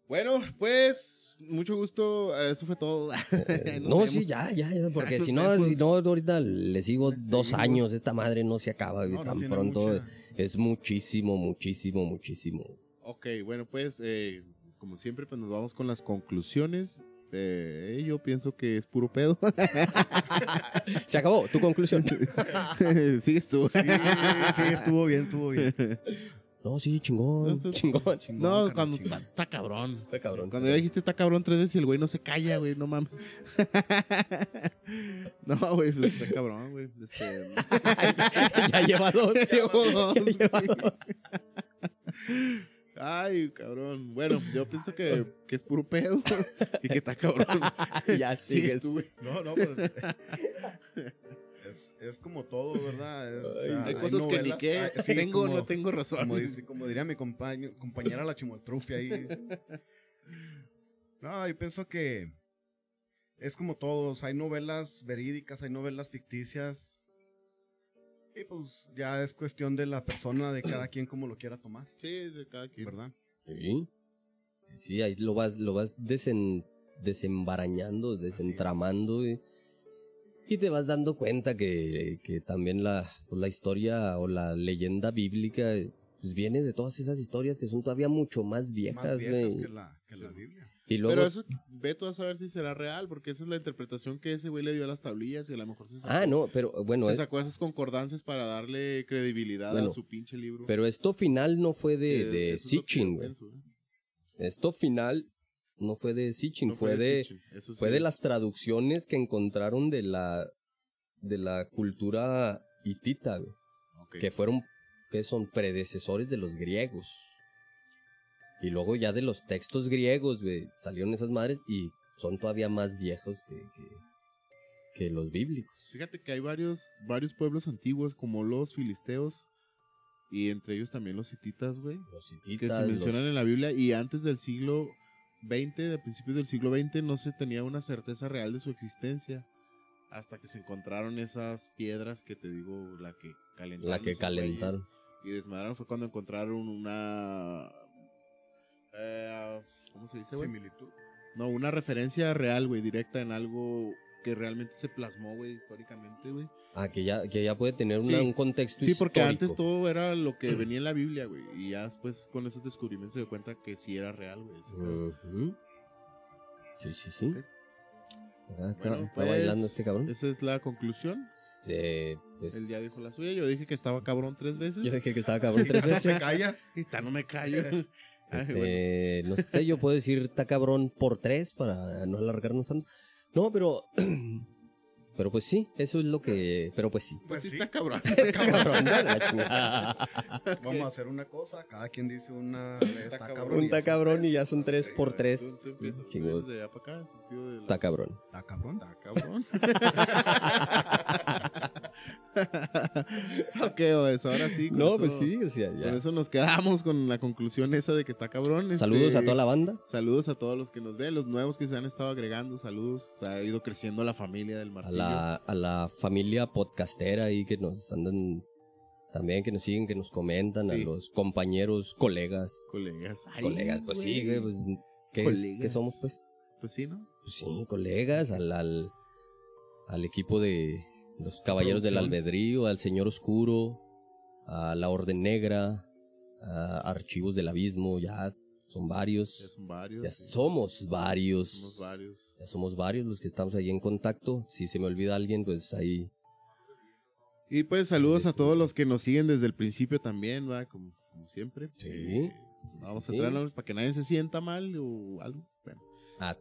Bueno, pues, mucho gusto. Eso fue todo. Eh, no, vemos. sí, ya, ya, porque si no, vemos. si no, ahorita le sigo dos años, esta madre no se acaba, No, tan pronto. mucha- Es muchísimo, muchísimo, muchísimo. Ok, bueno, pues, eh, como siempre, pues nos vamos con las conclusiones. Eh, yo pienso que es puro pedo. Se acabó, tu conclusión. Sigues tú. Sí, sí, estuvo bien, estuvo bien. No, sí, chingón, Entonces- chingón. Chingón, No, cuando chingón. está cabrón. Está cabrón. Cuando ya dijiste está cabrón tres veces y el güey no se calla, güey, no mames. no, güey, pues está cabrón, güey. Este... ya lleva dos. Llevo dos, Ya lleva güey. dos. Ay, cabrón. Bueno, yo pienso que, que es puro pedo y que está cabrón. ya Sigues güey. No, no, pues. es, es como todo, ¿verdad? Es, o sea, Hay cosas que ni qué. sí, tengo como- no tengo razón. Como, dice- como diría mi compaño- compañera la chimoltrufia ahí. No, yo pienso que es como todos. Hay novelas verídicas, hay novelas ficticias. Y pues ya es cuestión de la persona, de cada quien como lo quiera tomar, Sí, de cada quien. ¿verdad? Sí. Sí, sí, ahí lo vas, lo vas desen- desembarañando, desentramando y, y te vas dando cuenta que, que también la, pues, la historia o la leyenda bíblica pues viene de todas esas historias que son todavía mucho más viejas, Más viejas que la, que la Biblia. Y luego, Pero eso, ve tú a saber si será real, porque esa es la interpretación que ese güey le dio a las tablillas y a lo mejor se sacó, ah, no, pero bueno, se sacó esas concordancias para darle credibilidad Bueno, a su pinche libro. pero esto final no fue de, Eh, de Sitchin, güey. ¿eh? Esto final no fue de Sitchin, No fue, de, Sitchin, fue de las traducciones que encontraron de la de la cultura hitita, güey, que fueron que son predecesores de los griegos. Y luego ya de los textos griegos, güey, salieron esas madres y son todavía más viejos que, que, que los bíblicos. Fíjate que hay varios, varios pueblos antiguos, como los filisteos, y entre ellos también los hititas, güey, Los que hititas, se los- mencionan en la Biblia, y antes del siglo XX, a principios del siglo XX, no se tenía una certeza real de su existencia, hasta que se encontraron esas piedras que te digo, la que calentaron. la que calentaron. y desmadraron fue cuando encontraron una... eh, ¿Cómo se dice, güey? Similitud. No, una referencia real, güey, directa en algo que realmente se plasmó, güey, históricamente, güey. Ah, que ya, que ya puede tener una- Sí. un contexto Sí, porque histórico. antes todo era lo que venía en la Biblia, güey. Y ya después con esos descubrimientos se dio cuenta que sí era real, güey. Sí, sí, sí. Ah, está, Bueno, está pues, bailando este cabrón. Esa es la conclusión. Sí, pues- Él ya dijo la suya. Yo dije que estaba cabrón tres veces. Yo dije que estaba cabrón tres No se veces. calla. Y ta, no me callo. Ay, bueno. Este, No sé, yo puedo decir está cabrón por tres para no alargarnos tanto. No, pero. Pero pues sí, eso es lo que. Pero pues sí. Pues sí, sí. está cabrón. Está cabrón. Vamos a hacer una cosa, cada quien dice una Está está cabrón. Un y está cabrón y ya son tres por tres. tú empiezas, tú Chingón. vienes de allá para acá, Está cabrón. Está cabrón. Está cabrón. ok, pues ahora sí. No, eso- pues sí, o sea, Con eso nos quedamos con la conclusión esa de que está cabrón. Saludos este, a toda la banda. Saludos a todos los que nos ven, los nuevos que se han estado agregando, saludos. Ha ido creciendo la familia del A martillo. la, a la familia podcastera ahí que nos andan. También que nos siguen, que nos comentan. A los compañeros, colegas. Colegas. Ay, colegas, pues sí, güey. Pues, ¿qué, Colegas. qué somos, pues? Pues sí, ¿no? Pues sí, colegas, al, al, al equipo de los Caballeros del. Albedrío, al Señor Oscuro, a la Orden Negra, a Archivos del Abismo, ya son Ya varios, son varios. ya sí. somos varios, Somos varios. ya somos varios los que estamos ahí en contacto. Si se me olvida alguien, pues ahí. Y pues saludos a todos los que nos siguen desde el principio también, ¿va? Como, como siempre. Sí. Eh, vamos Sí, a sí. traernos para que nadie se sienta mal o algo. Bueno, A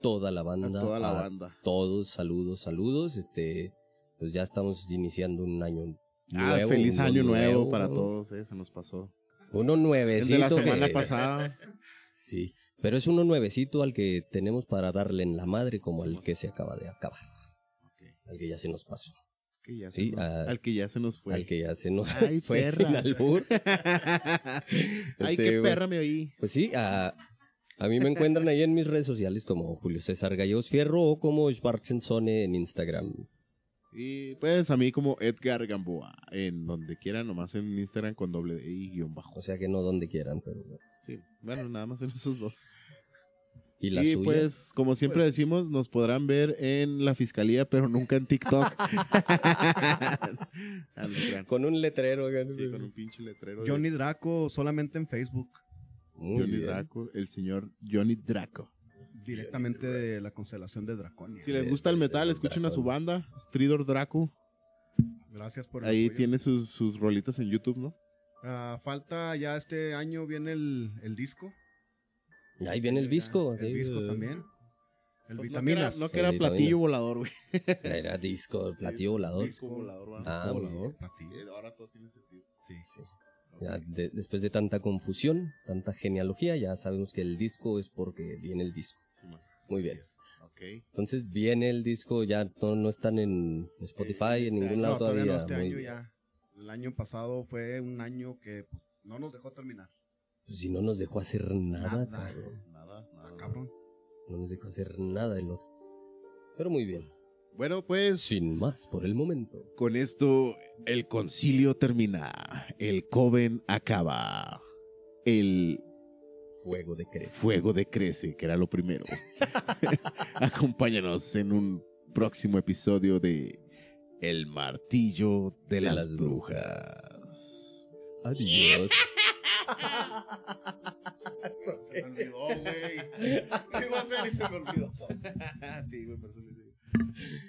toda la a banda. toda la a banda. Todos, saludos, saludos. Este, pues ya estamos iniciando un año Ah, nuevo. feliz uno año nuevo para todos, eh, se nos pasó. Uno El nuevecito. de la semana que- pasada. Sí, pero es uno nuevecito al que tenemos para darle en la madre como al que se acaba de acabar. Al que ya se nos pasó. Que ya Sí, se nos- a- al que ya se nos fue. Al que ya se nos Ay, fue perra. sin albur. Ay, Este, qué pues, perra me oí. Pues sí, a, a mí me encuentran ahí en mis redes sociales como Julio César Gallegos Fierro o como Schwarzensone en Instagram. Y pues a mí como Edgar Gamboa, en donde quiera, nomás en Instagram con doble D y guion bajo. O sea que no donde quieran, pero... Sí, bueno, nada más en esos dos. ¿Y las y suyas? pues, como siempre decimos, nos podrán ver en la fiscalía, pero nunca en TikTok. Con un letrero. Sí, con un pinche letrero. de Johnny Draco solamente en Facebook, Muy Johnny bien. Draco, el señor Johnny Draco. Directamente de la constelación de Draconia. Si les gusta el metal, escuchen a su banda, Stridor Draco. Gracias por el Ahí apoyo. tiene sus, sus rolitas en YouTube, ¿no? Ah, falta ya este año viene el, el disco. Ahí viene el disco. El sí, disco eh, también. El Pues Vitaminas. No que era, no que era Sí, platillo volador, güey. Era disco, platillo volador. Disco volador, ¿va? Ah, Disco muy volador. bien. Platillo. Eh, Ahora todo tiene sentido. Sí. Ya de- después de tanta confusión, tanta genealogía, ya sabemos que el disco es porque viene el disco. Muy bien. Entonces viene el disco, ya no, no están en Spotify, en ningún lado No, todavía todavía. no, este Muy año bien. ya. El año pasado fue un año que pues, no nos dejó terminar. Pues si no nos dejó hacer nada, Nada. cabrón. Nada, nada. Ah, cabrón. No nos dejó hacer nada el otro. Pero muy bien. Bueno, pues Sin más por el momento. con esto el concilio termina. El coven acaba. El Fuego de Crece. fuego decrece, que era lo primero. Acompáñanos en un próximo episodio de El martillo de, las, las brujas. Adiós. Se me olvidó, güey. ¿Qué iba a hacer y se me olvidó? sí, le digo.